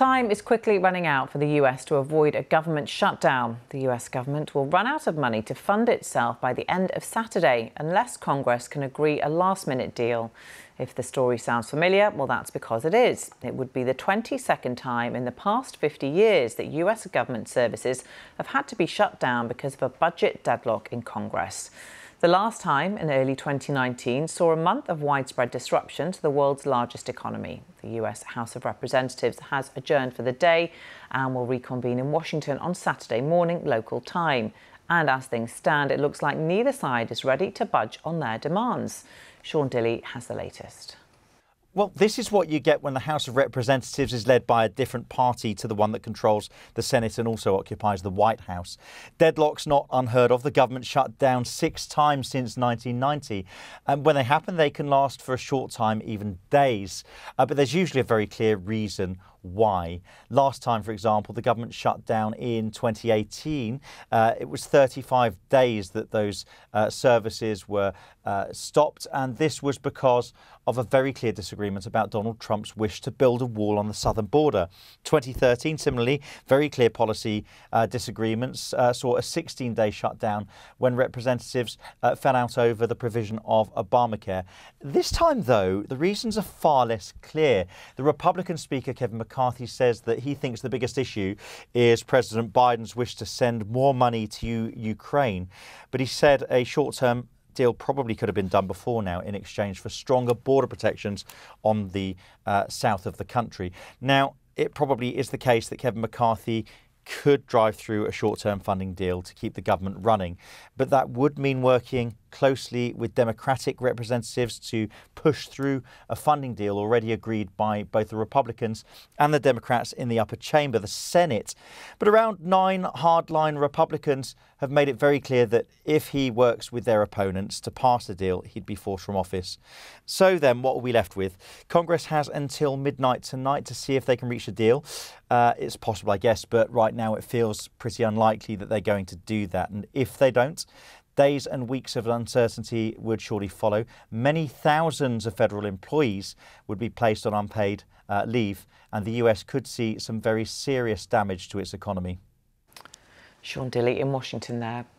Time is quickly running out for the US to avoid a government shutdown. The US government will run out of money to fund itself by the end of Saturday unless Congress can agree a last minute deal. If the story sounds familiar, well, that's because it is. It would be the 22nd time in the past 50 years that US government services have had to be shut down because of a budget deadlock in Congress. The last time, in early 2019, saw a month of widespread disruption to the world's largest economy. The US House of Representatives has adjourned for the day and will reconvene in Washington on Saturday morning local time. And as things stand, it looks like neither side is ready to budge on their demands. Sean Dilley has the latest. Well, this is what you get when the House of Representatives is led by a different party to the one that controls the Senate and also occupies the White House. Deadlock's not unheard of. The government shut down six times since 1990. And when they happen, they can last for a short time, even days. Uh, but there's usually a very clear reason why. Last time, for example, the government shut down in 2018. Uh, it was 35 days that those uh, services were uh, stopped, and this was because of a very clear disagreement about Donald Trump's wish to build a wall on the southern border. 2013, similarly, very clear policy uh, disagreements uh, saw a 16 day shutdown when representatives uh, fell out over the provision of Obamacare. This time, though, the reasons are far less clear. The Republican Speaker, Kevin McCarthy, says that he thinks the biggest issue is President Biden's wish to send more money to Ukraine. But he said a short term deal probably could have been done before now in exchange for stronger border protections on the uh, south of the country. Now, it probably is the case that Kevin McCarthy could drive through a short term funding deal to keep the government running, but that would mean working closely with Democratic representatives to push through a funding deal already agreed by both the Republicans and the Democrats in the upper chamber, the Senate. But around nine hardline Republicans have made it very clear that if he works with their opponents to pass the deal, he'd be forced from office. So then, what are we left with? Congress has until midnight tonight to see if they can reach a deal. Uh, it's possible, I guess, but right now it feels pretty unlikely that they're going to do that. And if they don't, Days and weeks of uncertainty would surely follow. Many thousands of federal employees would be placed on unpaid uh, leave, and the US could see some very serious damage to its economy. Sean Dilley in Washington there.